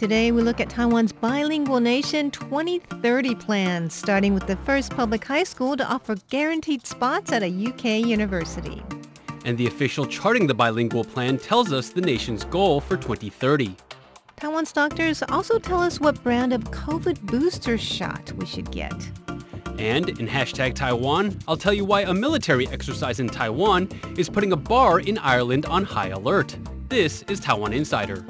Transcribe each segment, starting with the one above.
Today we look at Taiwan's Bilingual Nation 2030 plan, starting with the first public high school to offer guaranteed spots at a UK university. And the official charting the bilingual plan tells us the nation's goal for 2030. Taiwan's doctors also tell us what brand of COVID booster shot we should get. And in hashtag Taiwan, I'll tell you why a military exercise in Taiwan is putting a bar in Ireland on high alert. This is Taiwan Insider.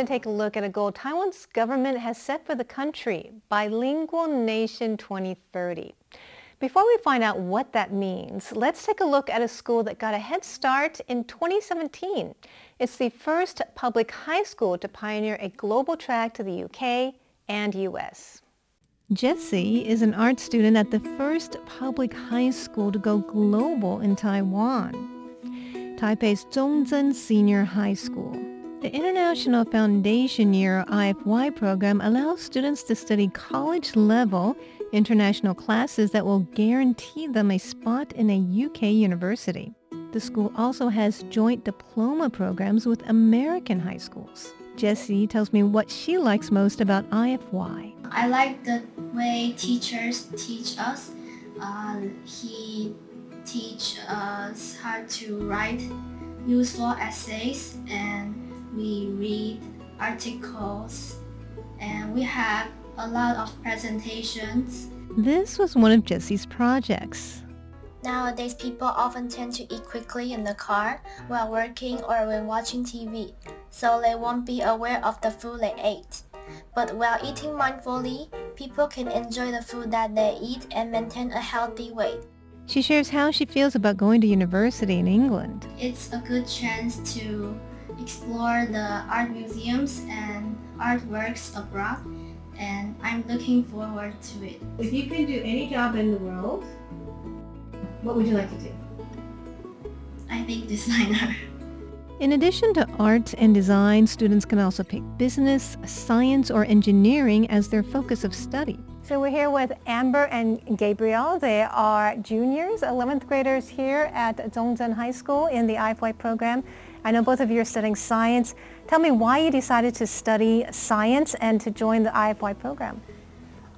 To take a look at a goal Taiwan's government has set for the country, Bilingual Nation 2030. Before we find out what that means, let's take a look at a school that got a head start in 2017. It's the first public high school to pioneer a global track to the UK and US. Jessie is an art student at the first public high school to go global in Taiwan, Taipei's Zhongzheng Senior High School. The International Foundation Year IFY program allows students to study college-level international classes that will guarantee them a spot in a UK university. The school also has joint diploma programs with American high schools. Jessie tells me what she likes most about IFY. I like the way teachers teach us. Uh, he teach us how to write useful essays and we read articles and we have a lot of presentations. This was one of Jessie's projects. Nowadays, people often tend to eat quickly in the car while working or when watching TV, so they won't be aware of the food they ate. But while eating mindfully, people can enjoy the food that they eat and maintain a healthy weight. She shares how she feels about going to university in England. It's a good chance to explore the art museums and artworks abroad, and I'm looking forward to it. If you can do any job in the world, what would you like to do? I think designer. In addition to art and design, students can also pick business, science, or engineering as their focus of study. So we're here with Amber and Gabriel. They are juniors, 11th graders here at Zhongzheng High School in the IFY program. I know both of you are studying science. Tell me why you decided to study science and to join the IFY program.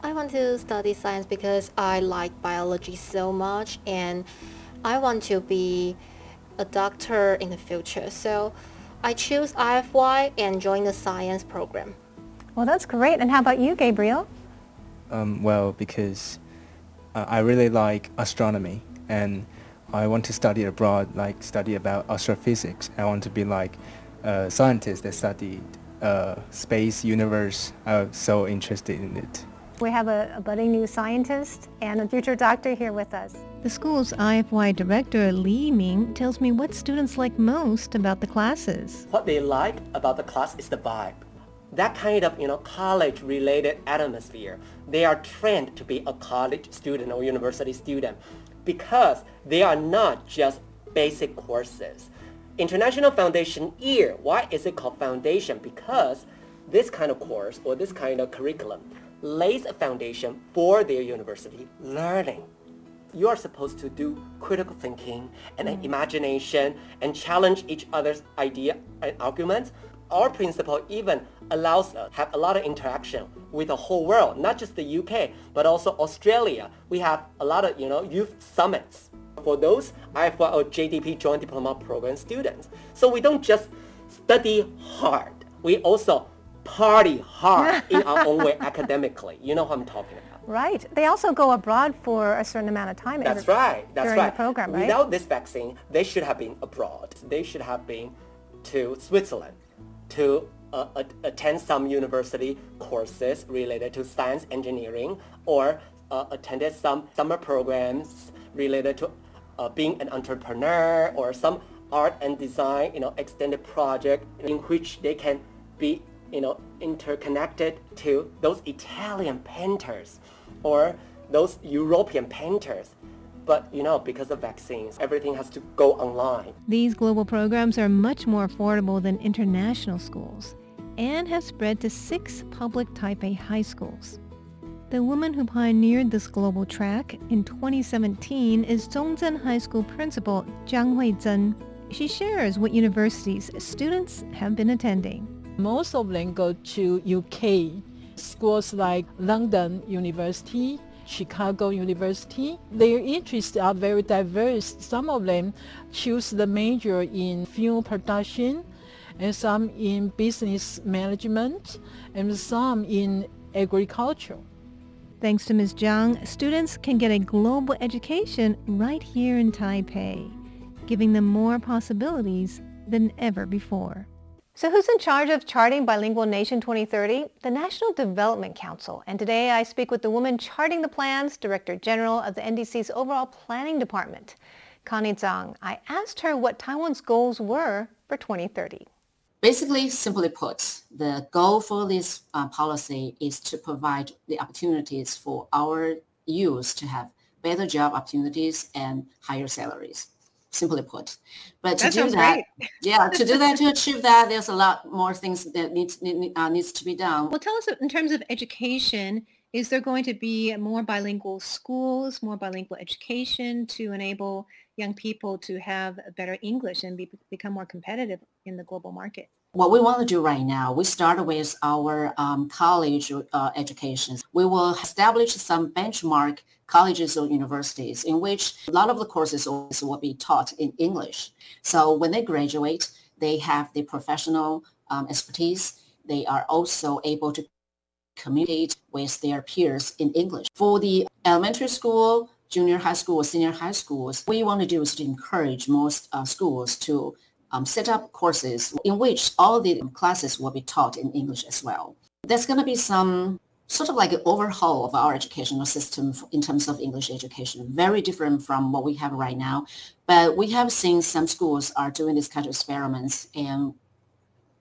I want to study science because I like biology so much and I want to be a doctor in the future. So I choose IFY and join the science program. Well, that's great. And how about you, Gabriel? Um, well, because uh, I really like astronomy and I want to study abroad, like study about astrophysics. I want to be like a scientist that studied uh, space, universe. I'm so interested in it. We have a, a, budding new scientist and a future doctor here with us. The school's IFY director, Li Ming, tells me what students like most about the classes. What they like about the class is the vibe. That kind of, you know, college-related atmosphere. They are trained to be a college student or university student because they are not just basic courses. International Foundation Year, why is it called foundation? Because this kind of course or this kind of curriculum lays a foundation for their university learning. You are supposed to do critical thinking and mm. imagination and challenge each other's idea and arguments. Our principal even allows us to have a lot of interaction with the whole world, not just the UK, but also Australia. We have a lot of, you know, youth summits for those IFY or JDP Joint Diploma Program students. So we don't just study hard. We also party hard in our own way academically. You know what I'm talking about. Right. They also go abroad for a certain amount of time. That's right. That's during right. the program, right? Without this vaccine, they should have been abroad. They should have been to Switzerland to uh, attend some university courses related to science engineering or uh, attended some summer programs related to uh, being an entrepreneur or some art and design, you know, extended project in which they can be, you know, interconnected to those Italian painters or those European painters. But, you know, because of vaccines, everything has to go online. These global programs are much more affordable than international schools. and have spread to six public Taipei high schools. The woman who pioneered this global track in 2017 is Zhongzheng High School principal Jiang Huizhen. She shares what universities students have been attending. Most of them go to UK, schools like London University, Chicago University. Their interests are very diverse. Some of them choose the major in film production, and some in business management, and some in agriculture. Thanks to Ms. Zhang, students can get a global education right here in Taipei, giving them more possibilities than ever before. So who's in charge of charting Bilingual Nation 2030? The National Development Council. And today I speak with the woman charting the plans, Director General of the NDC's overall planning department, Connie Zhang. I asked her what Taiwan's goals were for 2030. Basically, simply put, the goal for this uh, policy is to provide the opportunities for our youth to have better job opportunities and higher salaries. Simply put, but to That do that, great. yeah, to do that, to achieve that, there's a lot more things that needs need, uh, needs to be done. Well, tell us in terms of education, is there going to be more bilingual schools, more bilingual education to enable young people to have better English and be, become more competitive in the global market? What we want to do right now, we start with our um, college uh, education. We will establish some benchmark colleges or universities in which a lot of the courses will be taught in English. So when they graduate, they have the professional um, expertise. They are also able to communicate with their peers in English. For the elementary school, junior high school, senior high schools, what we want to do is to encourage most uh, schools to um, set up courses in which all the classes will be taught in English as well. There's going to be some sort of like an overhaul of our educational system in terms of English education, very different from what we have right now. But we have seen some schools are doing this kind of experiments and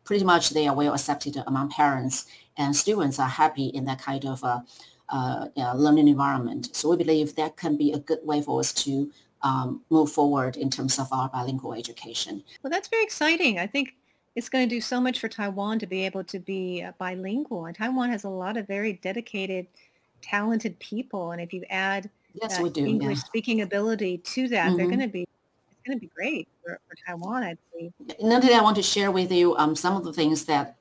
pretty much they are well accepted among parents and students are happy in that kind of uh, uh, learning environment. So we believe that can be a good way for us to um, move forward in terms of our bilingual education. Well, that's very exciting. I think it's going to do so much for Taiwan to be able to be uh, bilingual. And Taiwan has a lot of very dedicated, talented people. And if you add Yes, do. English yeah. speaking ability to that, they're Mhm. going to be it's going to be great for, for Taiwan, I believe. Another thing I want to share with you um, some of the things that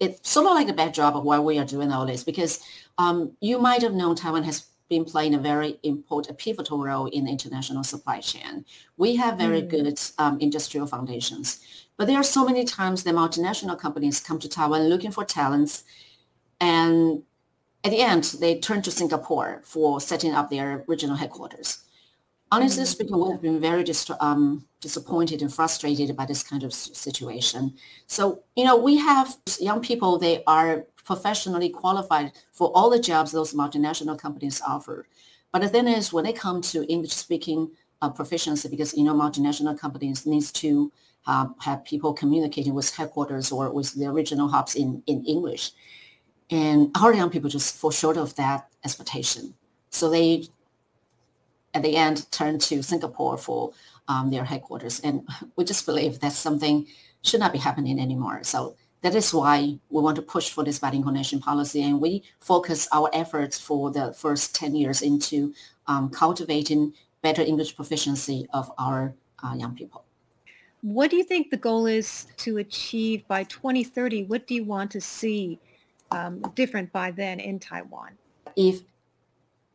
it's sort of like a backdrop of why we are doing all this because um, you might have known Taiwan has been playing a very important, pivotal role in the international supply chain. We have very Mm. good um, industrial foundations, but there are so many times the multinational companies come to Taiwan looking for talents, and at the end they turn to Singapore for setting up their regional headquarters. Honestly speaking, we have been very dis- um, disappointed and frustrated by this kind of situation. So, you know, we have young people, they are professionally qualified for all the jobs those multinational companies offer. But the thing is, when they come to English speaking uh, proficiency, because, you know, multinational companies needs to um, have people communicating with headquarters or with the original hubs in, in English. And our young people just fall short of that expectation. So they at the end turn to Singapore for um, their headquarters. And we just believe that's something should not be happening anymore. So that is why we want to push for this bilingual nation policy. And we focus our efforts for the first 10 years into um, cultivating better English proficiency of our uh, young people. What do you think the goal is to achieve by 2030? What do you want to see um, different by then in Taiwan? If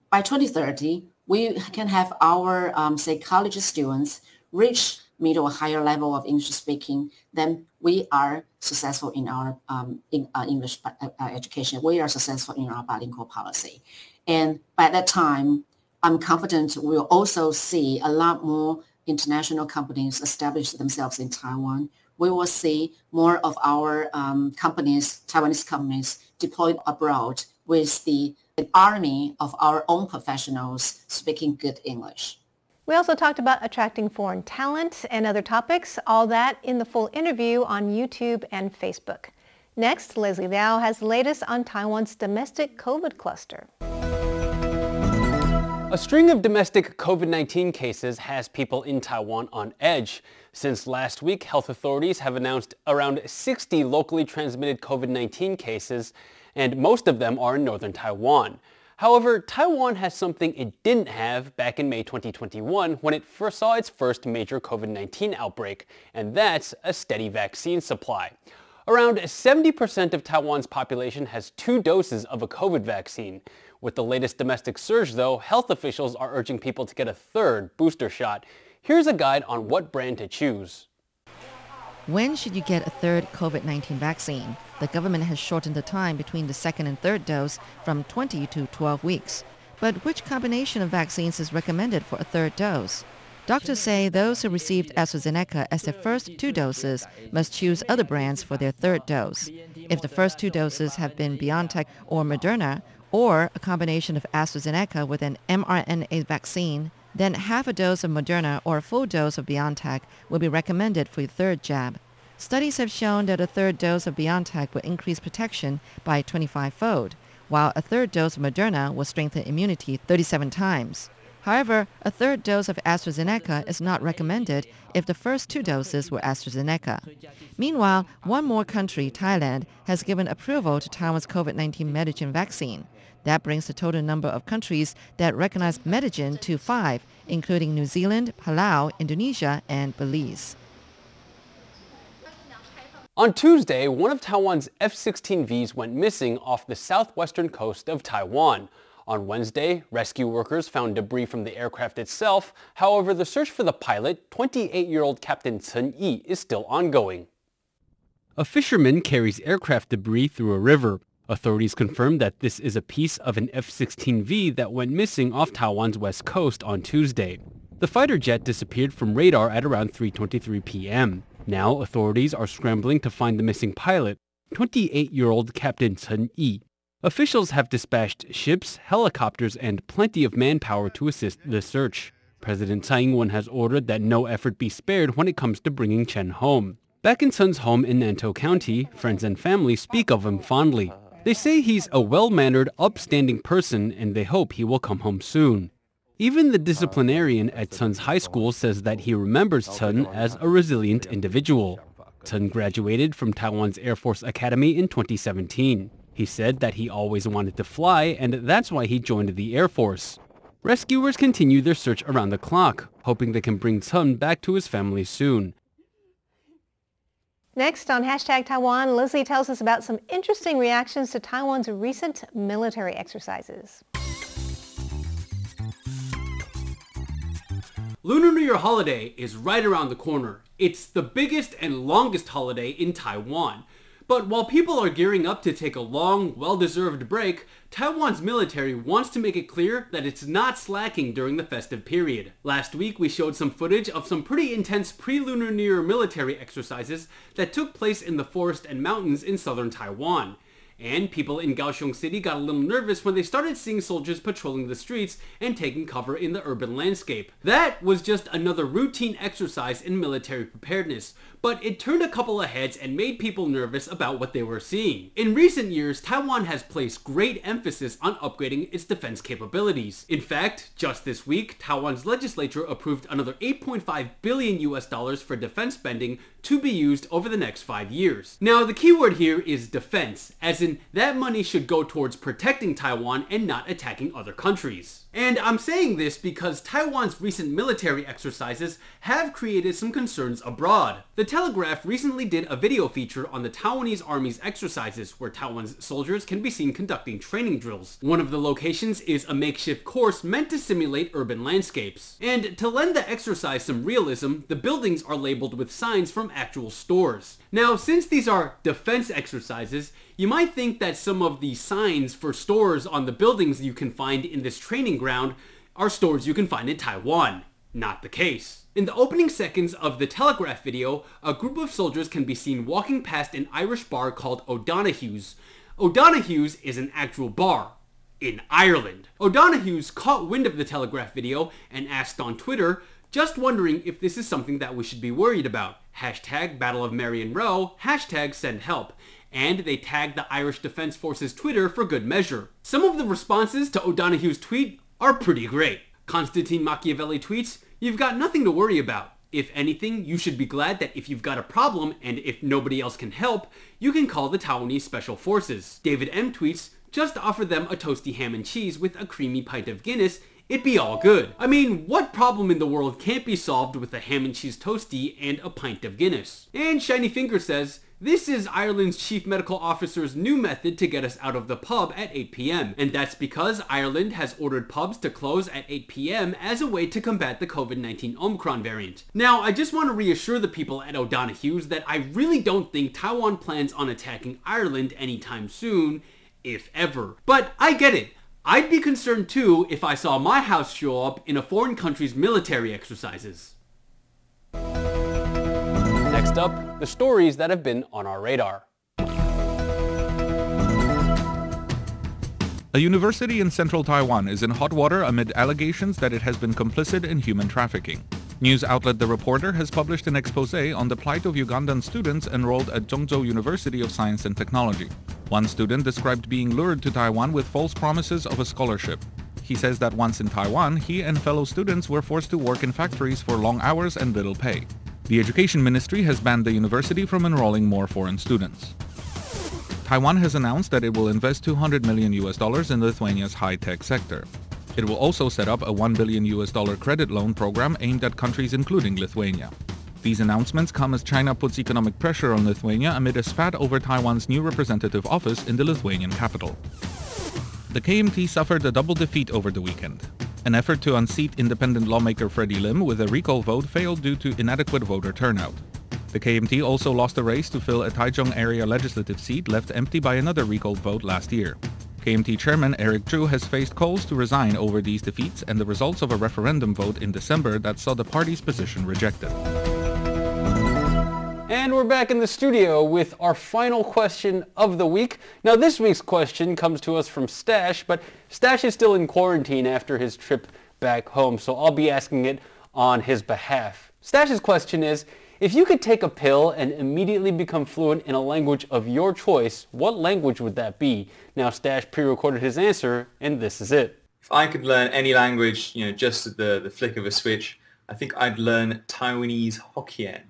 by 2030, we can have our, um, say, college students reach middle or higher level of English speaking, then we are successful in our um, in, uh, English uh, uh, education. We are successful in our bilingual policy. And by that time, I'm confident we'll also see a lot more international companies establish themselves in Taiwan. We will see more of our um, companies, Taiwanese companies, deployed abroad with the an army of our own professionals speaking good English. We also talked about attracting foreign talent and other topics, all that in the full interview on YouTube and Facebook. Next, Leslie Liao has the latest on Taiwan's domestic COVID cluster. A string of domestic COVID-19 cases has people in Taiwan on edge. Since last week, health authorities have announced around 60 locally transmitted COVID-19 cases, and most of them are in northern Taiwan. However, Taiwan has something it didn't have back in May 2021 when it first saw its first major COVID-19 outbreak, and that's a steady vaccine supply. Around 70% of Taiwan's population has two doses of a COVID vaccine. With the latest domestic surge, though, health officials are urging people to get a third booster shot. Here's a guide on what brand to choose. When should you get a third COVID-19 vaccine? The government has shortened the time between the second and third dose from 20 to 12 weeks. But which combination of vaccines is recommended for a third dose? Doctors say those who received AstraZeneca as their first two doses must choose other brands for their third dose. If the first two doses have been BioNTech or Moderna, or a combination of AstraZeneca with an mRNA vaccine, then half a dose of Moderna or a full dose of BioNTech will be recommended for your third jab. Studies have shown that a third dose of BioNTech will increase protection by 25-fold, while a third dose of Moderna will strengthen immunity 37 times. However, a third dose of AstraZeneca is not recommended if the first two doses were AstraZeneca. Meanwhile, one more country, Thailand, has given approval to Taiwan's COVID-19 Medigen vaccine. That brings the total number of countries that recognize Medigen to five, including New Zealand, Palau, Indonesia, and Belize. On Tuesday, one of Taiwan's F-16Vs went missing off the southwestern coast of Taiwan. On Wednesday, rescue workers found debris from the aircraft itself. However, the search for the pilot, 28-year-old Captain Chen Yi, is still ongoing. A fisherman carries aircraft debris through a river. Authorities confirmed that this is a piece of an F-16V that went missing off Taiwan's west coast on Tuesday. The fighter jet disappeared from radar at around 3.23 p.m. Now, authorities are scrambling to find the missing pilot, 28-year-old Captain Chen Yi. Officials have dispatched ships, helicopters, and plenty of manpower to assist the search. President Tsai Ing-wen has ordered that no effort be spared when it comes to bringing Chen home. Back in Chen's home in Nantou County, friends and family speak of him fondly. They say he's a well-mannered, upstanding person and they hope he will come home soon. Even the disciplinarian at Chen's high school says that he remembers Chen as a resilient individual. Chen graduated from Taiwan's Air Force Academy in 2017. He said that he always wanted to fly and that's why he joined the Air Force. Rescuers continue their search around the clock, hoping they can bring Chen back to his family soon. Next on Hashtag Taiwan, Leslie tells us about some interesting reactions to Taiwan's recent military exercises. Lunar New Year holiday is right around the corner. It's the biggest and longest holiday in Taiwan. But while people are gearing up to take a long, well-deserved break, Taiwan's military wants to make it clear that it's not slacking during the festive period. Last week, we showed some footage of some pretty intense pre-Lunar New Year military exercises that took place in the forest and mountains in southern Taiwan. And people in Kaohsiung City got a little nervous when they started seeing soldiers patrolling the streets and taking cover in the urban landscape. That was just another routine exercise in military preparedness, but it turned a couple of heads and made people nervous about what they were seeing. In recent years, Taiwan has placed great emphasis on upgrading its defense capabilities. In fact, just this week, Taiwan's legislature approved another 8.5 billion US dollars for defense spending to be used over the next five years. Now, the key word here is defense, as in that money should go towards protecting Taiwan and not attacking other countries. And I'm saying this because Taiwan's recent military exercises have created some concerns abroad. The Telegraph recently did a video feature on the Taiwanese Army's exercises where Taiwan's soldiers can be seen conducting training drills. One of the locations is a makeshift course meant to simulate urban landscapes. And to lend the exercise some realism, the buildings are labeled with signs from actual stores. Now, since these are defense exercises, you might think that some of the signs for stores on the buildings you can find in this training ground are stores you can find in Taiwan. Not the case. In the opening seconds of the Telegraph video, a group of soldiers can be seen walking past an Irish bar called O'Donoghue's. O'Donoghue's is an actual bar in Ireland. O'Donoghue's caught wind of the Telegraph video and asked on Twitter, just wondering if this is something that we should be worried about. Hashtag Battle of Merrion Row, hashtag send help. And they tagged the Irish Defence Force's Twitter for good measure. Some of the responses to O'Donoghue's tweet are pretty great. Constantine Machiavelli tweets, You've got nothing to worry about. If anything, you should be glad that if you've got a problem and if nobody else can help, you can call the Taiwanese Special Forces. David M tweets, just offer them a toasty ham and cheese with a creamy pint of Guinness, it'd be all good. I mean, what problem in the world can't be solved with a ham and cheese toasty and a pint of Guinness? And Shiny Finger says, this is Ireland's chief medical officer's new method to get us out of the pub at 8pm, and that's because Ireland has ordered pubs to close at 8pm as a way to combat the COVID-19 Omicron variant. Now, I just want to reassure the people at O'Donoghue's that I really don't think Taiwan plans on attacking Ireland anytime soon, if ever. But I get it. I'd be concerned too if I saw my house show up in a foreign country's military exercises. Next up, the stories that have been on our radar. A university in central Taiwan is in hot water amid allegations that it has been complicit in human trafficking. News outlet The Reporter has published an expose on the plight of Ugandan students enrolled at Zhongzhou University of Science and Technology. One student described being lured to Taiwan with false promises of a scholarship. He says that once in Taiwan, he and fellow students were forced to work in factories for long hours and little pay. The Education Ministry has banned the university from enrolling more foreign students. Taiwan has announced that it will invest 200 million US dollars in Lithuania's high-tech sector. It will also set up a 1 billion US dollar credit loan program aimed at countries including Lithuania. These announcements come as China puts economic pressure on Lithuania amid a spat over Taiwan's new representative office in the Lithuanian capital. The KMT suffered a double defeat over the weekend. An effort to unseat independent lawmaker Freddie Lim with a recall vote failed due to inadequate voter turnout. The KMT also lost a race to fill a Taichung area legislative seat left empty by another recall vote last year. KMT chairman Eric Chu has faced calls to resign over these defeats and the results of a referendum vote in December that saw the party's position rejected. And we're back in the studio with our final question of the week. Now, this week's question comes to us from Stash, but Stash is still in quarantine after his trip back home, so I'll be asking it on his behalf. Stash's question is, if you could take a pill and immediately become fluent in a language of your choice, what language would that be? Now, Stash pre-recorded his answer, and this is it. If I could learn any language, you know, just the, the flick of a switch, I think I'd learn Taiwanese Hokkien.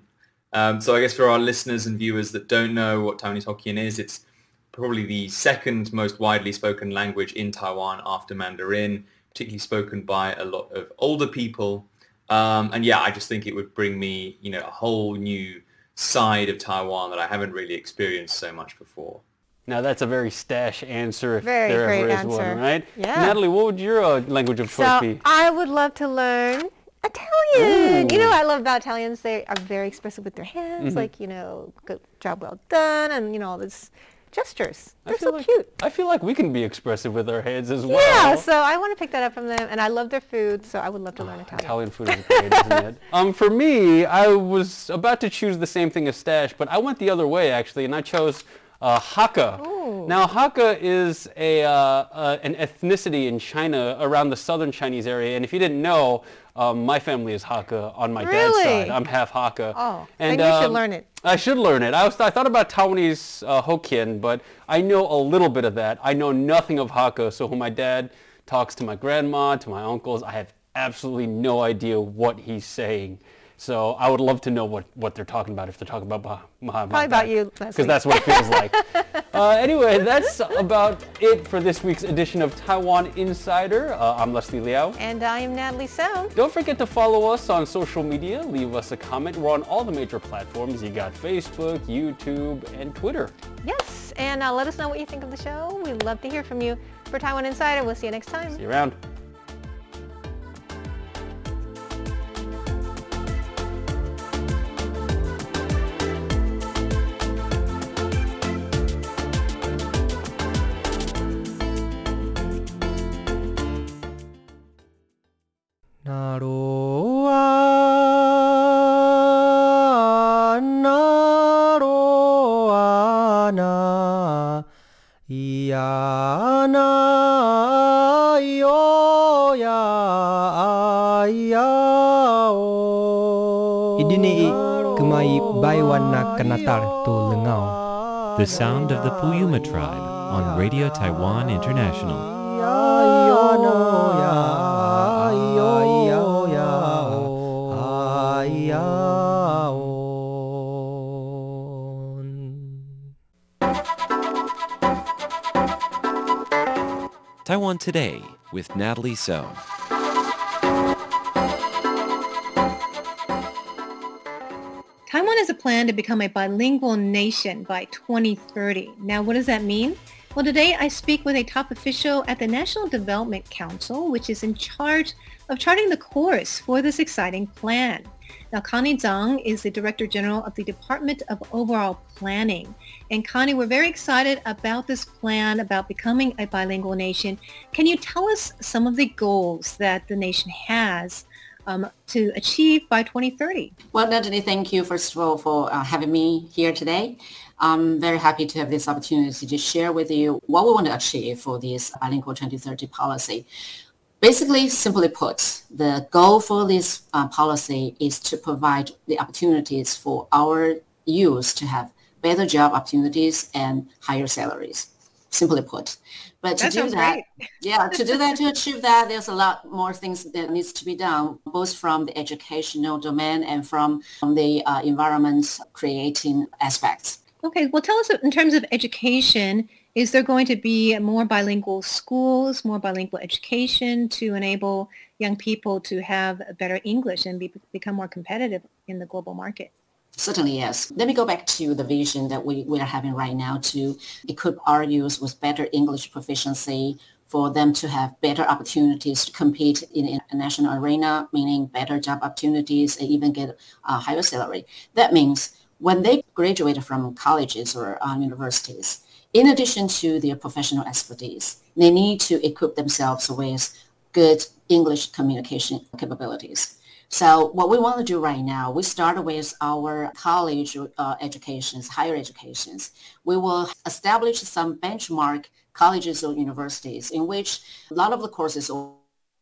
Um, so I guess for our listeners and viewers that don't know what Taiwanese Hokkien is, it's probably the second most widely spoken language in Taiwan after Mandarin, particularly spoken by a lot of older people. Um, and yeah, I just think it would bring me, you know, a whole new side of Taiwan that I haven't really experienced so much before. Now that's a very stash answer if Very there great ever is answer. one, right? Yeah. Natalie, what would your uh, language of choice So be? I would love to learn Italian. You know what I love about Italians? They are very expressive with their hands, Mhm. like, you know, good job well done, and, you know, all this gestures. They're so like, cute. I feel like we can be expressive with our hands as well. Yeah, so I want to pick that up from them, and I love their food, so I would love to learn Italian. Italian food is great, isn't it? Um, for me, I was about to choose the same thing as Stash, but I went the other way actually, and I chose uh, Hakka. Now, Hakka is a uh, uh, an ethnicity in China around the southern Chinese area, and if you didn't know, um, my family is Hakka on my dad's side. I'm half Hakka. Oh, and then you should um, learn it. I should learn it. I was I thought about Taiwanese uh, Hokkien, but I know a little bit of that. I know nothing of Hakka. So when my dad talks to my grandma, to my uncles, I have absolutely no idea what he's saying. So I would love to know what, what they're talking about if they're talking about Muhammad. Probably about you, Leslie. Because that's what it feels like. uh, anyway, that's about it for this week's edition of Taiwan Insider. Uh, I'm Leslie Liao. And I am Natalie So. Don't forget to follow us on social media. Leave us a comment. We're on all the major platforms. You got Facebook, YouTube, and Twitter. Yes, and uh, let us know what you think of the show. We'd love to hear from you. For Taiwan Insider, we'll see you next time. See you around. the sound of the Puyuma tribe on Radio Taiwan International. Taiwan Today with Natalie So. Plan to become a bilingual nation by 2030. Now, what does that mean? Well, today I speak with a top official at the National Development Council, which is in charge of charting the course for this exciting plan. Now, Connie Zhang is the Director General of the Department of Overall Planning. And Connie, we're very excited about this plan about becoming a bilingual nation. Can you tell us some of the goals that the nation has um, to achieve by 2030? Well, Natalie, thank you first of all for uh, having me here today. I'm very happy to have this opportunity to share with you what we want to achieve for this bilingual 2030 policy. Basically, simply put, the goal for this uh, policy is to provide the opportunities for our youth to have better job opportunities and higher salaries. Simply put, but to That do that, great. yeah, to do that, to achieve that, there's a lot more things that needs to be done, both from the educational domain and from, from the uh, environment creating aspects. Okay, well, tell us in terms of education, is there going to be more bilingual schools, more bilingual education to enable young people to have better English and be, become more competitive in the global market? Certainly, yes. Let me go back to the vision that we, we are having right now to equip our youth with better English proficiency for them to have better opportunities to compete in the international arena, meaning better job opportunities and even get a higher salary. That means when they graduate from colleges or uh, universities, in addition to their professional expertise, they need to equip themselves with good English communication capabilities. So what we want to do right now, we start with our college uh, educations, higher educations. We will establish some benchmark colleges or universities in which a lot of the courses or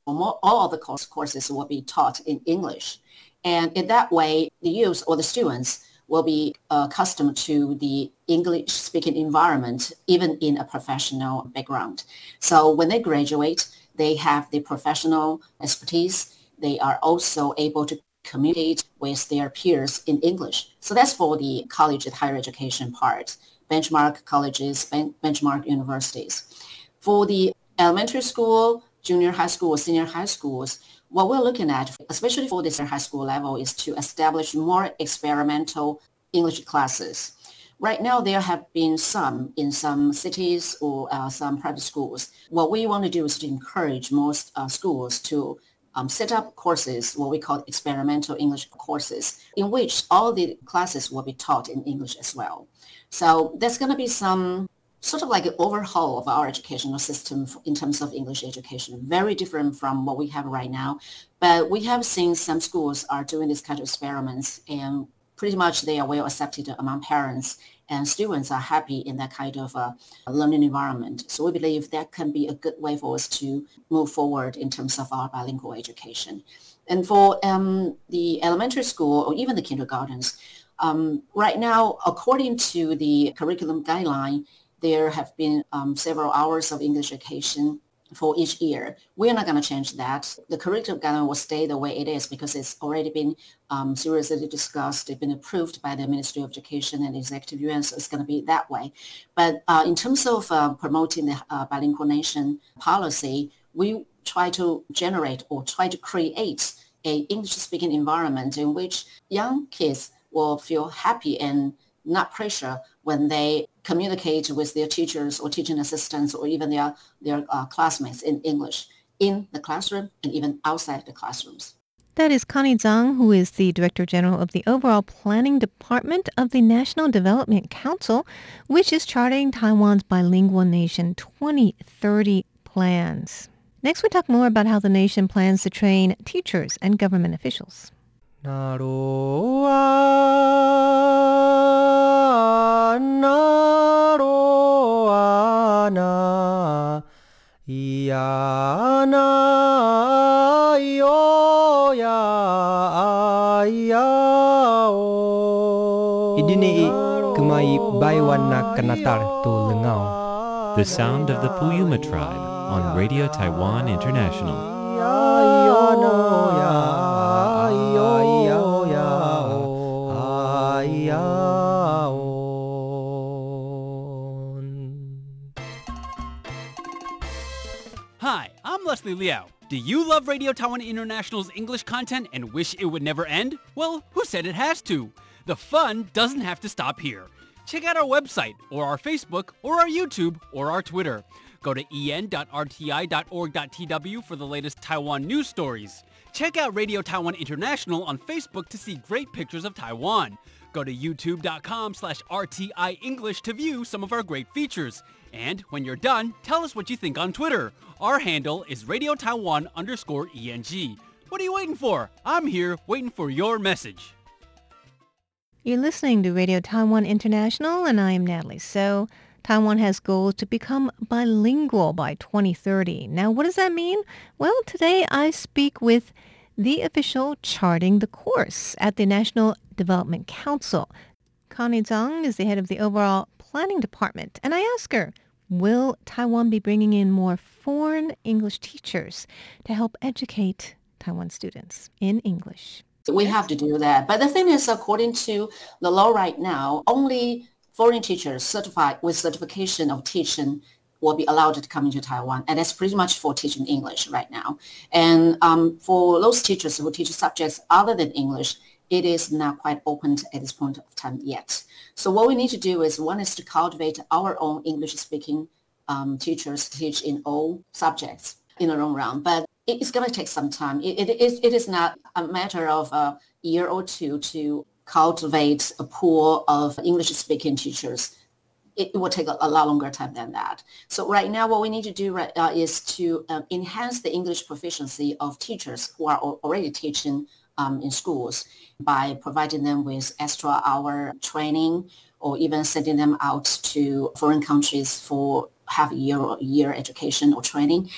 more, all of the course, courses will be taught in English. And in that way, the youth or the students will be uh, accustomed to the English speaking environment, even in a professional background. So when they graduate, they have the professional expertise. They are also able to communicate with their peers in English. So that's for the college and higher education part, benchmark colleges, ben- benchmark universities. For the elementary school, junior high school, senior high schools, what we're looking at, especially for this high school level, is to establish more experimental English classes. Right now, there have been some in some cities or uh, some private schools. What we want to do is to encourage most uh, schools to um, set up courses, what we call experimental English courses, in which all the classes will be taught in English as well. So there's going to be some sort of like an overhaul of our educational system in terms of English education, very different from what we have right now. But we have seen some schools are doing this kind of experiments and pretty much they are well accepted among parents and students are happy in that kind of uh, learning environment. So we believe that can be a good way for us to move forward in terms of our bilingual education. And for um, the elementary school or even the kindergartens, um, right now, according to the curriculum guideline, there have been um, several hours of English education for each year. We're not going to change that. The curriculum guideline will stay the way it is because it's already been um, seriously discussed. It's been approved by the Ministry of Education and Executive Yuan, so it's going to be that way. But uh, in terms of uh, promoting the uh, bilingual nation policy, we try to generate or try to create a English-speaking environment in which young kids will feel happy and not pressure when they communicate with their teachers or teaching assistants or even their, their uh, classmates in English in the classroom and even outside the classrooms. That is Connie Zhang, who is the Director General of the Overall Planning Department of the National Development Council, which is charting Taiwan's bilingual nation 2030 plans. Next, we talk more about how the nation plans to train teachers and government officials. 나로아 나로아나 이야나 요야 kanatar tu lengao the sound of the puyuma tribe on radio taiwan international. Leslie Liao. Do you love Radio Taiwan International's English content and wish it would never end? Well, who said it has to? The fun doesn't have to stop here. Check out our website, or our Facebook, or our YouTube, or our Twitter. Go to en.rti.org.tw for the latest Taiwan news stories. Check out Radio Taiwan International on Facebook to see great pictures of Taiwan. Go to youtube.com slash RTI English to view some of our great features. And when you're done, tell us what you think on Twitter. Our handle is Radio Taiwan underscore ENG. What are you waiting for? I'm here waiting for your message. You're listening to Radio Taiwan International, and I am Natalie So. Taiwan has goals to become bilingual by 2030. Now, what does that mean? Well, today I speak with the official charting the course at the National Development Council. Connie Zhang is the head of the overall planning department, and I ask her, will Taiwan be bringing in more foreign English teachers to help educate Taiwan students in English? We have to do that. But the thing is, according to the law right now, only foreign teachers certified with certification of teaching will be allowed to come into Taiwan. And that's pretty much for teaching English right now. And um, for those teachers who teach subjects other than English, it is not quite opened at this point of time yet. So what we need to do is one is to cultivate our own English-speaking um, teachers to teach in all subjects in the long run. But it's going to take some time. It, it, it is not a matter of a year or two to cultivate a pool of English-speaking teachers. It, will take a, a, lot longer time than that. So right now, what we need to do right, uh, is to uh, enhance the English proficiency of teachers who are already teaching um, in schools by providing them with extra hour training or even sending them out to foreign countries for half a year or year education or training.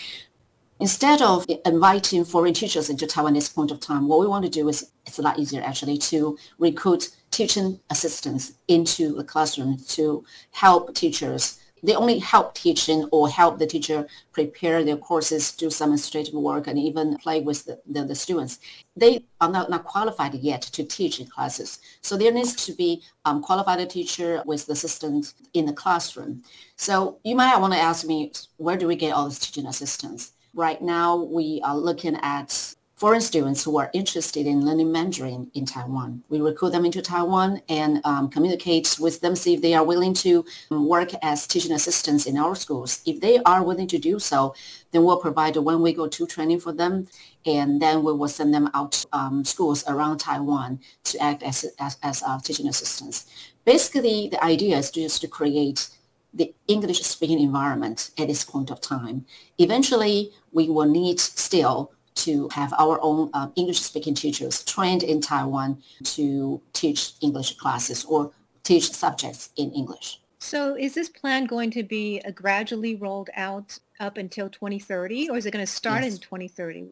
Instead of inviting foreign teachers into Taiwan at this point of time, what we want to do is it's a lot easier actually to recruit teaching assistants into the classroom to help teachers. They only help teaching or help the teacher prepare their courses, do some administrative work, and even play with the, the, the students. They are not, not qualified yet to teach in classes. So there needs to be um, qualified teacher with the assistant in the classroom. So you might want to ask me, where do we get all these teaching assistants? Right now, we are looking at foreign students who are interested in learning Mandarin in Taiwan. We recruit them into Taiwan and um, communicate with them, see if they are willing to work as teaching assistants in our schools. If they are willing to do so, then we'll provide a one-week or two training for them, and then we will send them out to um, schools around Taiwan to act as, as, as uh, teaching assistants. Basically, the idea is just to create the English speaking environment at this point of time. Eventually, we will need still to have our own uh, English speaking teachers trained in Taiwan to teach English classes or teach subjects in English. So is this plan going to be uh, gradually rolled out up until 2030 or is it going to start yes. in 2030?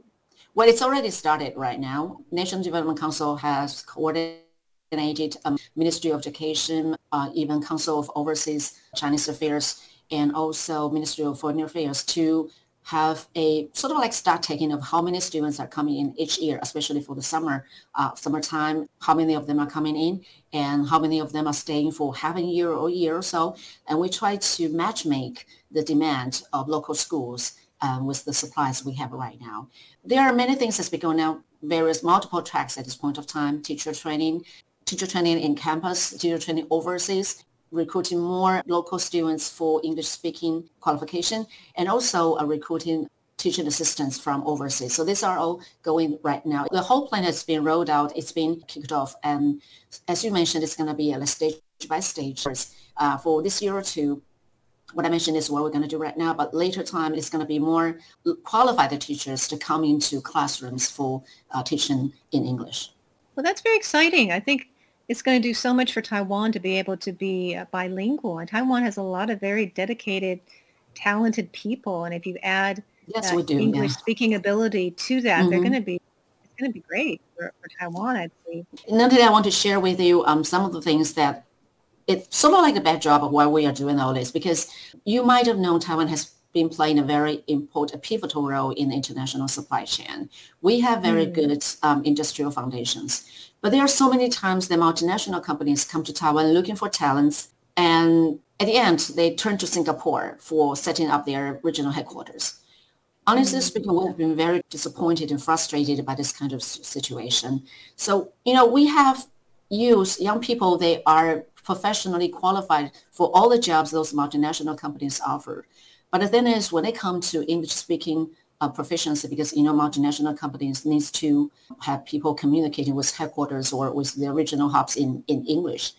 Well, it's already started right now. National Development Council has coordinated coordinated um, Ministry of Education, uh, even Council of Overseas Chinese Affairs, and also Ministry of Foreign Affairs to have a sort of like start taking of how many students are coming in each year, especially for the summer, uh, summertime, how many of them are coming in and how many of them are staying for half a year or a year or so. And we try to match make the demand of local schools um, with the supplies we have right now. There are many things that's been going on, various multiple tracks at this point of time, teacher training, teacher training in campus, teacher training overseas, recruiting more local students for English speaking qualification, and also uh, recruiting teaching assistants from overseas. So these are all going right now. The whole plan has been rolled out. It's been kicked off. And as you mentioned, it's going to be a stage by stage. Uh, for this year or two, what I mentioned is what we're going to do right now, but later time it's going to be more qualified teachers to come into classrooms for uh, teaching in English. Well, that's very exciting. I think it's going to do so much for Taiwan to be able to be uh, bilingual. And Taiwan has a lot of very dedicated, talented people. And if you add yes, uh, do, English yeah. speaking ability to that, mm-hmm. they're going to be it's going to be great for, for Taiwan, I'd say. Natalie, I want to share with you um, some of the things that it's sort of like a backdrop of why we are doing all this because you might have known Taiwan has been playing a very important, pivotal role in the international supply chain. We have very mm. good um, industrial foundations. But there are so many times the multinational companies come to Taiwan looking for talents, and at the end, they turn to Singapore for setting up their regional headquarters. Honestly mm. speaking, we have been very disappointed and frustrated by this kind of situation. So, you know, we have youth, young people, they are professionally qualified for all the jobs those multinational companies offer. But the thing is, when they come to English-speaking uh, proficiency, because you know multinational companies needs to have people communicating with headquarters or with the original hubs in, in English,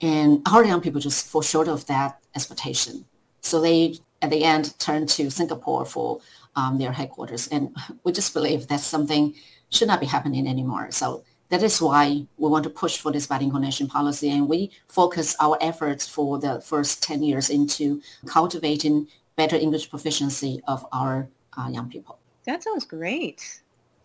and our young people just fall short of that expectation. So they, at the end, turn to Singapore for um, their headquarters, and we just believe that something should not be happening anymore. So that is why we want to push for this bilingual nation policy and we focus our efforts for the first 10 years into cultivating better English proficiency of our uh, young people. That sounds great.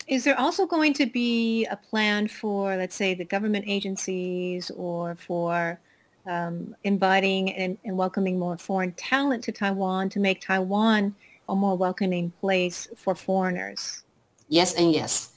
Is there also going to be a plan for, let's say, the government agencies or for um, inviting and, and welcoming more foreign talent to Taiwan to make Taiwan a more welcoming place for foreigners? Yes and yes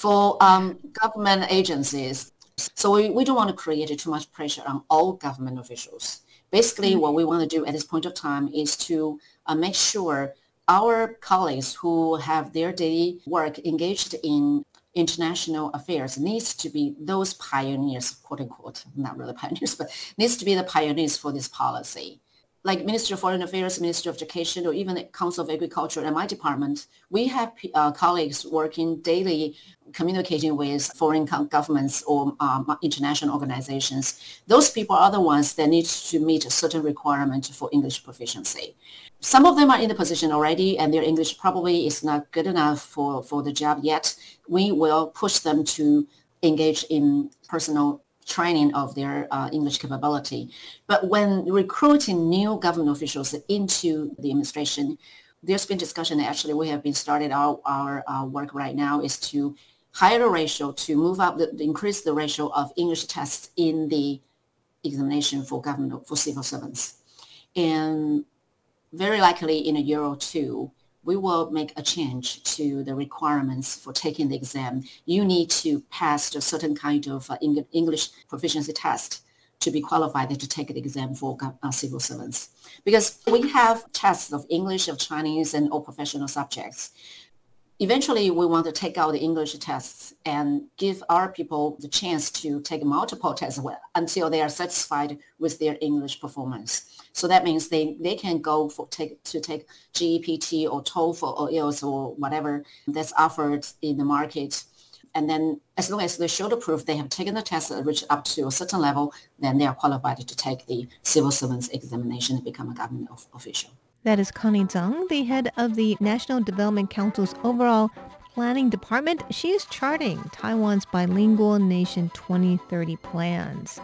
for um, government agencies. So we, we don't want to create too much pressure on all government officials. Basically, mm-hmm. what we want to do at this point of time is to uh, make sure our colleagues who have their daily work engaged in international affairs needs to be those pioneers, quote unquote, not really pioneers, but needs to be the pioneers for this policy like Ministry of Foreign Affairs, Ministry of Education, or even Council of Agriculture and my department, we have uh, colleagues working daily communicating with foreign governments or um, international organizations. Those people are the ones that need to meet a certain requirement for English proficiency. Some of them are in the position already and their English probably is not good enough for, for the job yet. We will push them to engage in personal training of their uh, English capability. But when recruiting new government officials into the administration, there's been discussion. Actually, we have been started our, our uh, work right now is to higher ratio to move up, the, increase the ratio of English tests in the examination for government, for civil servants. And very likely in a year or two, we will make a change to the requirements for taking the exam. You need to pass a certain kind of uh, English proficiency test to be qualified to take the exam for uh, civil servants. Because we have tests of English, of Chinese, and all professional subjects eventually we want to take out the English tests and give our people the chance to take multiple tests until they are satisfied with their English performance. So that means they, they can go for take to take GEPT or TOEFL or IELTS or whatever that's offered in the market. And then as long as they show the proof they have taken the test reached up to a certain level, then they are qualified to take the civil servants examination and become a government official. That is Connie Zhang, the head of the National Development Council's overall planning department. She is charting Taiwan's bilingual nation 2030 plans.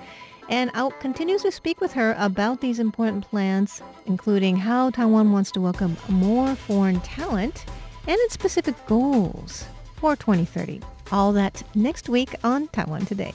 And I'll continue to speak with her about these important plans, including how Taiwan wants to welcome more foreign talent and its specific goals for 2030. All that next week on Taiwan Today.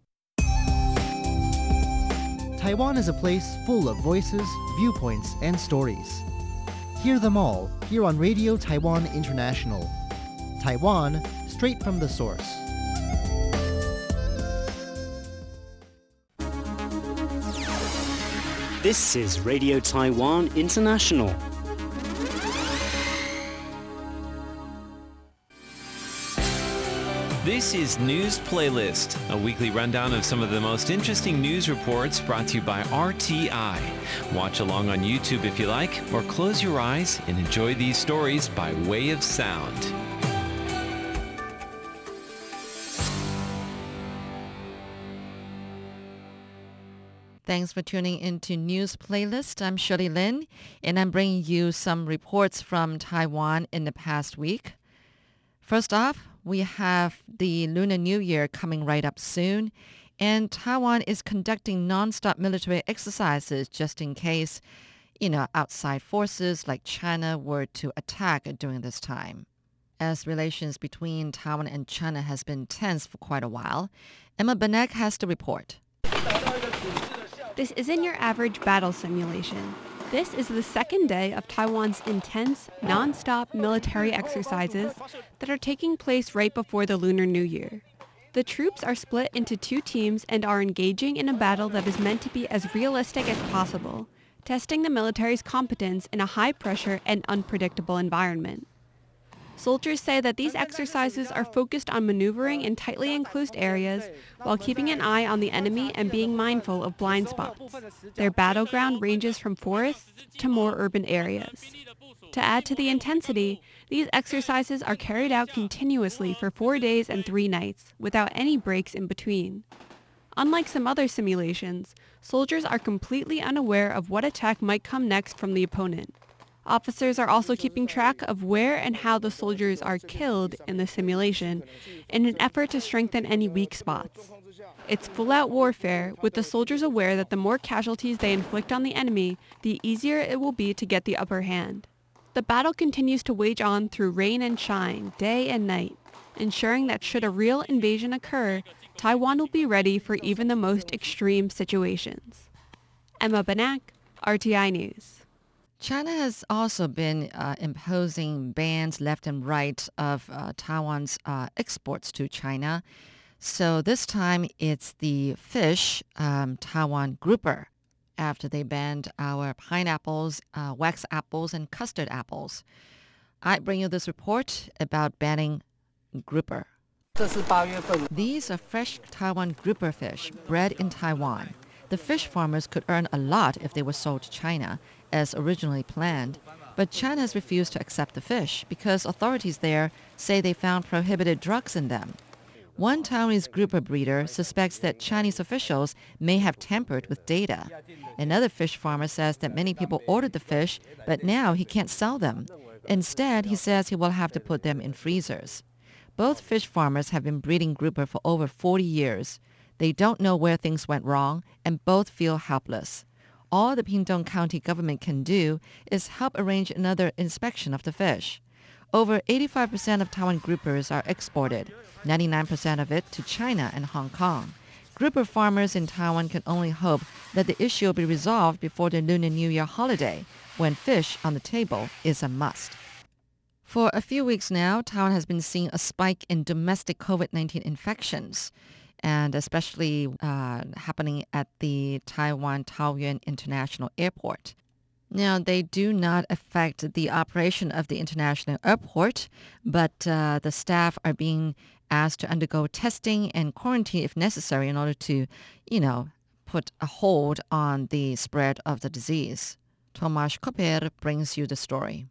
Taiwan is a place full of voices, viewpoints, and stories. Hear them all here on Radio Taiwan International. Taiwan, straight from the source. This is Radio Taiwan International. This is News Playlist, a weekly rundown of some of the most interesting news reports brought to you by RTI. Watch along on YouTube if you like, or close your eyes and enjoy these stories by way of sound. Thanks for tuning into News Playlist. I'm Shirley Lin, and I'm bringing you some reports from Taiwan in the past week. First off, we have the Lunar New Year coming right up soon, and Taiwan is conducting non-stop military exercises just in case, you know, outside forces like China were to attack during this time. As relations between Taiwan and China has been tense for quite a while, Emma Benek has the report. This isn't your average battle simulation. This is the second day of Taiwan's intense, non-stop military exercises that are taking place right before the Lunar New Year. The troops are split into two teams and are engaging in a battle that is meant to be as realistic as possible, testing the military's competence in a high-pressure and unpredictable environment. Soldiers say that these exercises are focused on maneuvering in tightly enclosed areas while keeping an eye on the enemy and being mindful of blind spots. Their battleground ranges from forests to more urban areas. To add to the intensity, these exercises are carried out continuously for four days and three nights, without any breaks in between. Unlike some other simulations, soldiers are completely unaware of what attack might come next from the opponent. Officers are also keeping track of where and how the soldiers are killed in the simulation in an effort to strengthen any weak spots. It's full-out warfare, with the soldiers aware that the more casualties they inflict on the enemy, the easier it will be to get the upper hand. The battle continues to wage on through rain and shine, day and night, ensuring that should a real invasion occur, Taiwan will be ready for even the most extreme situations. Emma Banak, RTI News. China has also been uh, imposing bans left and right of uh, Taiwan's uh, exports to China. So this time it's the fish um, Taiwan grouper after they banned our pineapples, uh, wax apples, and custard apples. I bring you this report about banning grouper. These are fresh Taiwan grouper fish bred in Taiwan. The fish farmers could earn a lot if they were sold to China, as originally planned, but China has refused to accept the fish because authorities there say they found prohibited drugs in them. One Taiwanese grouper breeder suspects that Chinese officials may have tampered with data. Another fish farmer says that many people ordered the fish, but now he can't sell them. Instead, he says he will have to put them in freezers. Both fish farmers have been breeding grouper for over 40 years. They don't know where things went wrong, and both feel helpless. All the Pingtung County government can do is help arrange another inspection of the fish. Over 85% of Taiwan groupers are exported, 99% of it to China and Hong Kong. Grouper farmers in Taiwan can only hope that the issue will be resolved before the Lunar New Year holiday, when fish on the table is a must. For a few weeks now, Taiwan has been seeing a spike in domestic COVID-19 infections and especially uh, happening at the Taiwan Taoyuan International Airport. Now, they do not affect the operation of the international airport, but uh, the staff are being asked to undergo testing and quarantine if necessary in order to, you know, put a hold on the spread of the disease. Tomasz Koper brings you the story.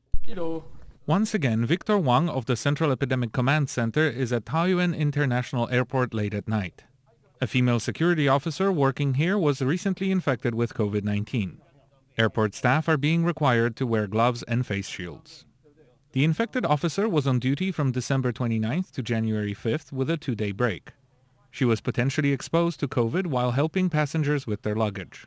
Once again, Victor Wang of the Central Epidemic Command Center is at Taoyuan International Airport late at night. A female security officer working here was recently infected with COVID-19. Airport staff are being required to wear gloves and face shields. The infected officer was on duty from December 29th to January 5th with a two-day break. She was potentially exposed to COVID while helping passengers with their luggage.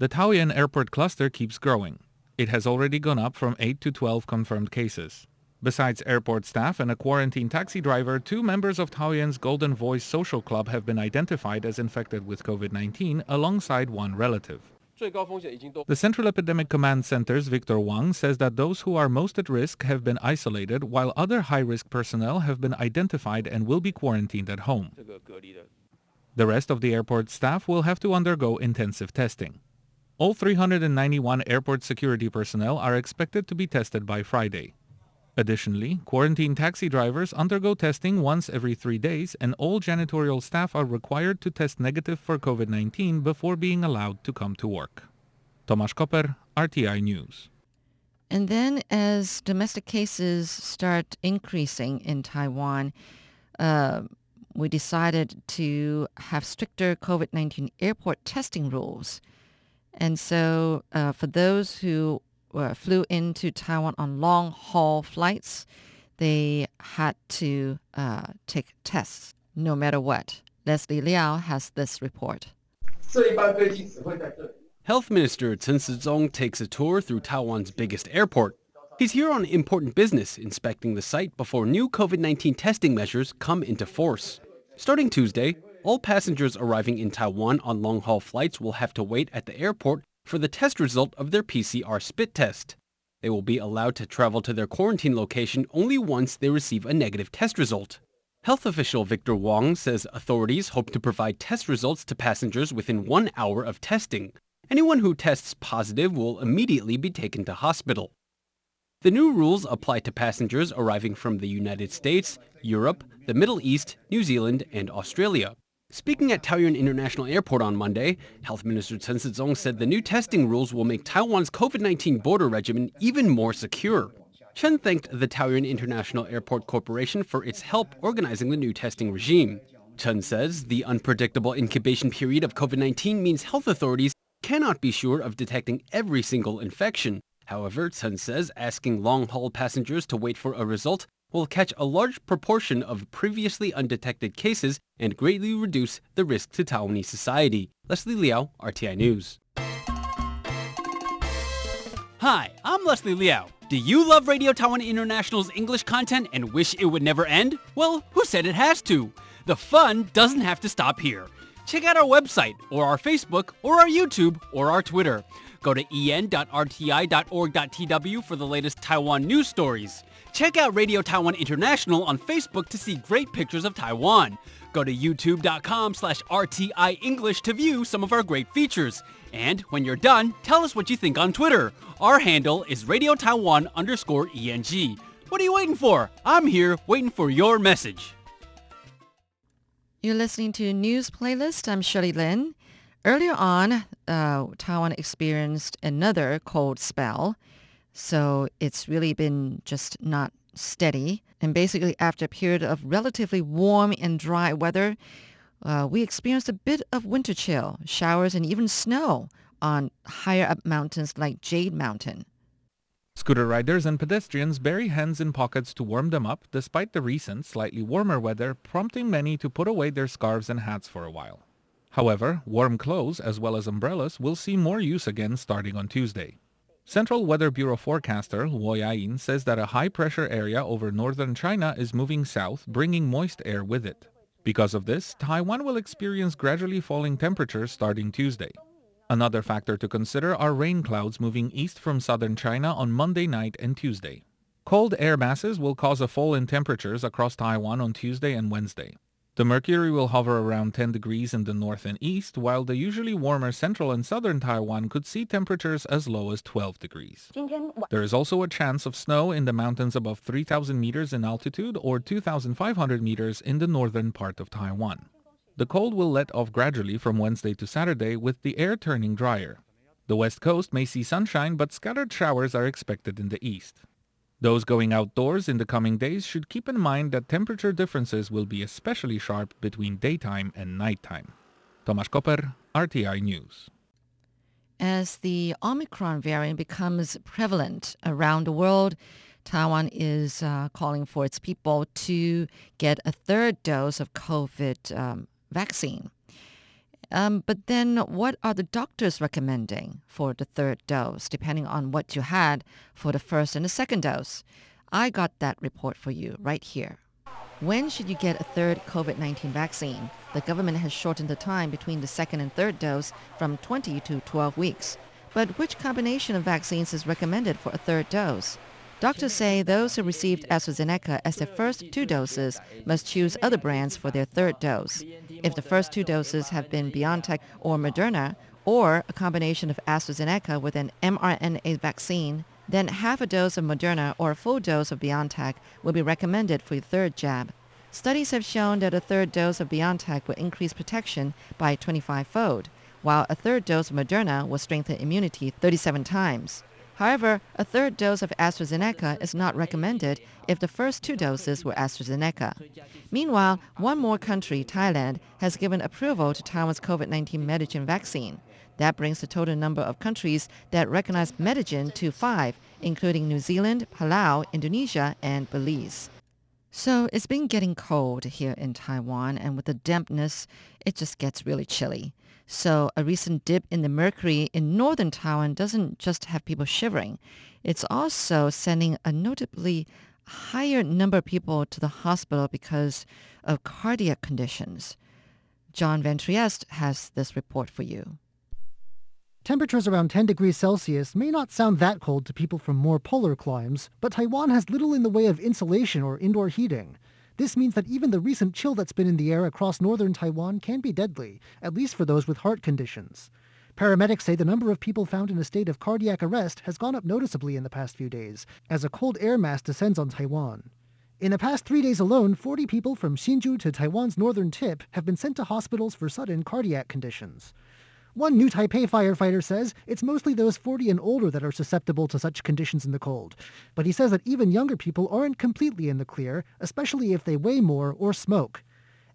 The Taoyuan airport cluster keeps growing. It has already gone up from 8 to 12 confirmed cases. Besides airport staff and a quarantine taxi driver, two members of Taoyuan's Golden Voice Social Club have been identified as infected with COVID-19 alongside one relative. The Central Epidemic Command Center's Victor Wang says that those who are most at risk have been isolated while other high-risk personnel have been identified and will be quarantined at home. The rest of the airport staff will have to undergo intensive testing. All 391 airport security personnel are expected to be tested by Friday. Additionally, quarantine taxi drivers undergo testing once every three days and all janitorial staff are required to test negative for COVID-19 before being allowed to come to work. Tomasz Koper, RTI News. And then as domestic cases start increasing in Taiwan, uh, we decided to have stricter COVID-19 airport testing rules. And so uh, for those who uh, flew into Taiwan on long haul flights, they had to uh, take tests no matter what. Leslie Liao has this report. Health Minister Chen Shizhong takes a tour through Taiwan's biggest airport. He's here on important business, inspecting the site before new COVID-19 testing measures come into force. Starting Tuesday, all passengers arriving in Taiwan on long-haul flights will have to wait at the airport for the test result of their PCR spit test. They will be allowed to travel to their quarantine location only once they receive a negative test result. Health official Victor Wang says authorities hope to provide test results to passengers within one hour of testing. Anyone who tests positive will immediately be taken to hospital. The new rules apply to passengers arriving from the United States, Europe, the Middle East, New Zealand, and Australia. Speaking at Taoyuan International Airport on Monday, Health Minister Chen Shizhong said the new testing rules will make Taiwan's COVID-19 border regimen even more secure. Chen thanked the Taoyuan International Airport Corporation for its help organizing the new testing regime. Chen says the unpredictable incubation period of COVID-19 means health authorities cannot be sure of detecting every single infection. However, Chen says asking long-haul passengers to wait for a result will catch a large proportion of previously undetected cases and greatly reduce the risk to Taiwanese society. Leslie Liao, RTI News. Hi, I'm Leslie Liao. Do you love Radio Taiwan International's English content and wish it would never end? Well, who said it has to? The fun doesn't have to stop here. Check out our website, or our Facebook, or our YouTube, or our Twitter. Go to en.rti.org.tw for the latest Taiwan news stories. Check out Radio Taiwan International on Facebook to see great pictures of Taiwan. Go to youtube.com slash RTI English to view some of our great features. And when you're done, tell us what you think on Twitter. Our handle is Radio Taiwan underscore ENG. What are you waiting for? I'm here waiting for your message. You're listening to News Playlist. I'm Shirley Lin. Earlier on, uh, Taiwan experienced another cold spell. So it's really been just not steady. And basically, after a period of relatively warm and dry weather, uh, we experienced a bit of winter chill, showers, and even snow on higher up mountains like Jade Mountain. Scooter riders and pedestrians bury hands in pockets to warm them up despite the recent, slightly warmer weather prompting many to put away their scarves and hats for a while. However, warm clothes as well as umbrellas will see more use again starting on Tuesday. Central Weather Bureau forecaster Luo Yayin says that a high-pressure area over northern China is moving south, bringing moist air with it. Because of this, Taiwan will experience gradually falling temperatures starting Tuesday. Another factor to consider are rain clouds moving east from southern China on Monday night and Tuesday. Cold air masses will cause a fall in temperatures across Taiwan on Tuesday and Wednesday. The mercury will hover around 10 degrees in the north and east, while the usually warmer central and southern Taiwan could see temperatures as low as 12 degrees. There is also a chance of snow in the mountains above 3,000 meters in altitude or 2,500 meters in the northern part of Taiwan. The cold will let off gradually from Wednesday to Saturday with the air turning drier. The west coast may see sunshine, but scattered showers are expected in the east. Those going outdoors in the coming days should keep in mind that temperature differences will be especially sharp between daytime and nighttime. Tomasz Koper, RTI News. As the Omicron variant becomes prevalent around the world, Taiwan is uh, calling for its people to get a third dose of COVID um, vaccine. Um, but then what are the doctors recommending for the third dose, depending on what you had for the first and the second dose? I got that report for you right here. When should you get a third COVID-19 vaccine? The government has shortened the time between the second and third dose from 20 to 12 weeks. But which combination of vaccines is recommended for a third dose? Doctors say those who received AstraZeneca as their first two doses must choose other brands for their third dose. If the first two doses have been BioNTech or Moderna, or a combination of AstraZeneca with an mRNA vaccine, Then half a dose of Moderna or a full dose of BioNTech will be recommended for the third jab. Studies have shown that a third dose of BioNTech will increase protection by 25-fold, while a third dose of Moderna will strengthen immunity 37 times. However, a third dose of AstraZeneca is not recommended if the first two doses were AstraZeneca. Meanwhile, one more country, Thailand, has given approval to Taiwan's COVID-19 Medigen vaccine. That brings the total number of countries that recognize Medigen to five, including New Zealand, Palau, Indonesia, and Belize. So it's been getting cold here in Taiwan, and with the dampness, it just gets really chilly. So a recent dip in the mercury in northern Taiwan doesn't just have people shivering. It's also sending a notably higher number of people to the hospital because of cardiac conditions. John Van Trieste has this report for you. Temperatures around 10 degrees Celsius may not sound that cold to people from more polar climes, but Taiwan has little in the way of insulation or indoor heating. This means that even the recent chill that's been in the air across northern Taiwan can be deadly, at least for those with heart conditions. Paramedics say the number of people found in a state of cardiac arrest has gone up noticeably in the past few days, as a cold air mass descends on Taiwan. In the past three days alone, 40 people from Hsinchu to Taiwan's northern tip have been sent to hospitals for sudden cardiac conditions. One new Taipei firefighter says it's mostly those 40 and older that are susceptible to such conditions in the cold. But he says that even younger people aren't completely in the clear, especially if they weigh more or smoke.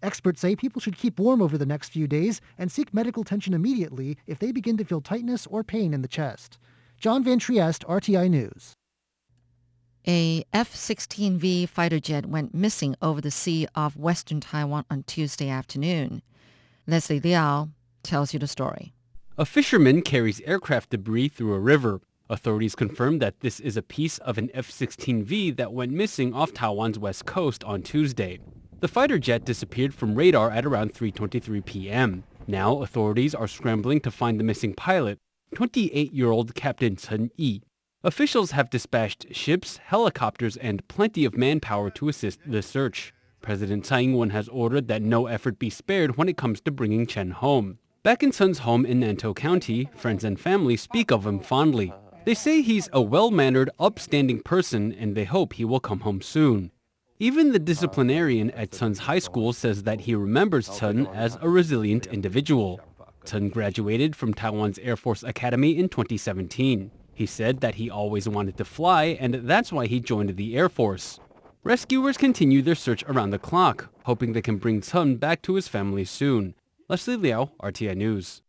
Experts say people should keep warm over the next few days and seek medical attention immediately if they begin to feel tightness or pain in the chest. John Van Trieste, RTI News. A F-16V fighter jet went missing over the sea off western Taiwan on Tuesday afternoon. Leslie Liao tells you the story. A fisherman carries aircraft debris through a river. Authorities confirmed that this is a piece of an F-16V that went missing off Taiwan's west coast on Tuesday. The fighter jet disappeared from radar at around 3.23 p.m. Now, authorities are scrambling to find the missing pilot, 28-year-old Captain Chen Yi. Officials have dispatched ships, helicopters, and plenty of manpower to assist the search. President Tsai Ing-wen has ordered that no effort be spared when it comes to bringing Chen home. Back in Sun's home in Nantou County, friends and family speak of him fondly. They say he's a well-mannered, upstanding person and they hope he will come home soon. Even the disciplinarian at Sun's high school says that he remembers Sun as a resilient individual. Sun graduated from Taiwan's Air Force Academy in 2017. He said that he always wanted to fly and that's why he joined the Air Force. Rescuers continue their search around the clock, hoping they can bring Sun back to his family soon. Leslie Liao, RTI News.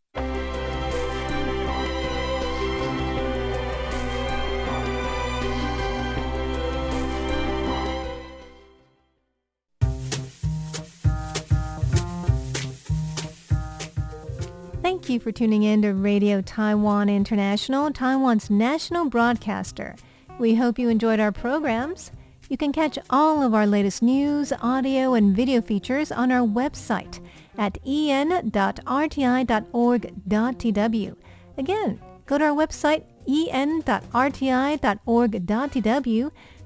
Thank you for tuning in to Radio Taiwan International, Taiwan's national broadcaster. We hope you enjoyed our programs. You can catch all of our latest news, audio, and video features on our website at en.rti.org.tw. Again, go to our website en.rti.org.tw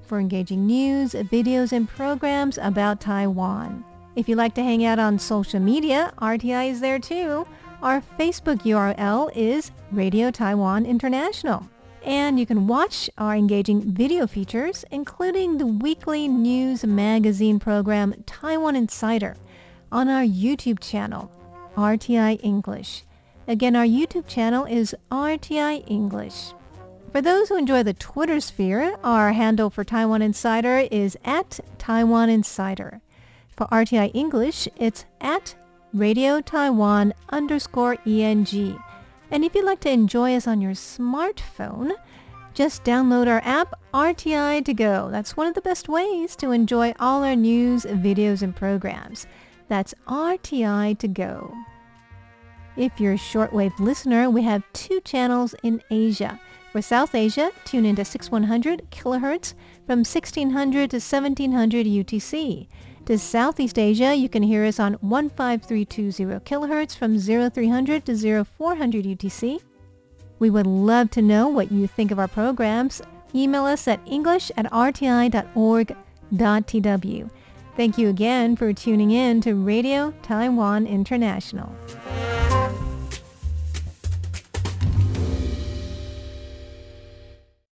for engaging news, videos, and programs about Taiwan. If you'd like to hang out on social media, RTI is there too. Our Facebook URL is Radio Taiwan International. And you can watch our engaging video features, including the weekly news magazine program Taiwan Insider on our YouTube channel, RTI English. Again, our YouTube channel is RTI English. For those who enjoy the Twitter sphere, our handle for Taiwan Insider is at Taiwan Insider. For RTI English, it's at Radio Taiwan underscore ENG. And if you'd like to enjoy us on your smartphone, just download our app, RTI To Go. That's one of the best ways to enjoy all our news, videos, and programs. That's RTI To Go. If you're a shortwave listener, we have two channels in Asia. For South Asia, tune into 6100 kilohertz from 1600 to 1700 UTC. To Southeast Asia, you can hear us on 15320 kilohertz from 0300 to 0400 UTC. We would love to know what you think of our programs. Email us at english at rti.org.tw. Thank you again for tuning in to Radio Taiwan International.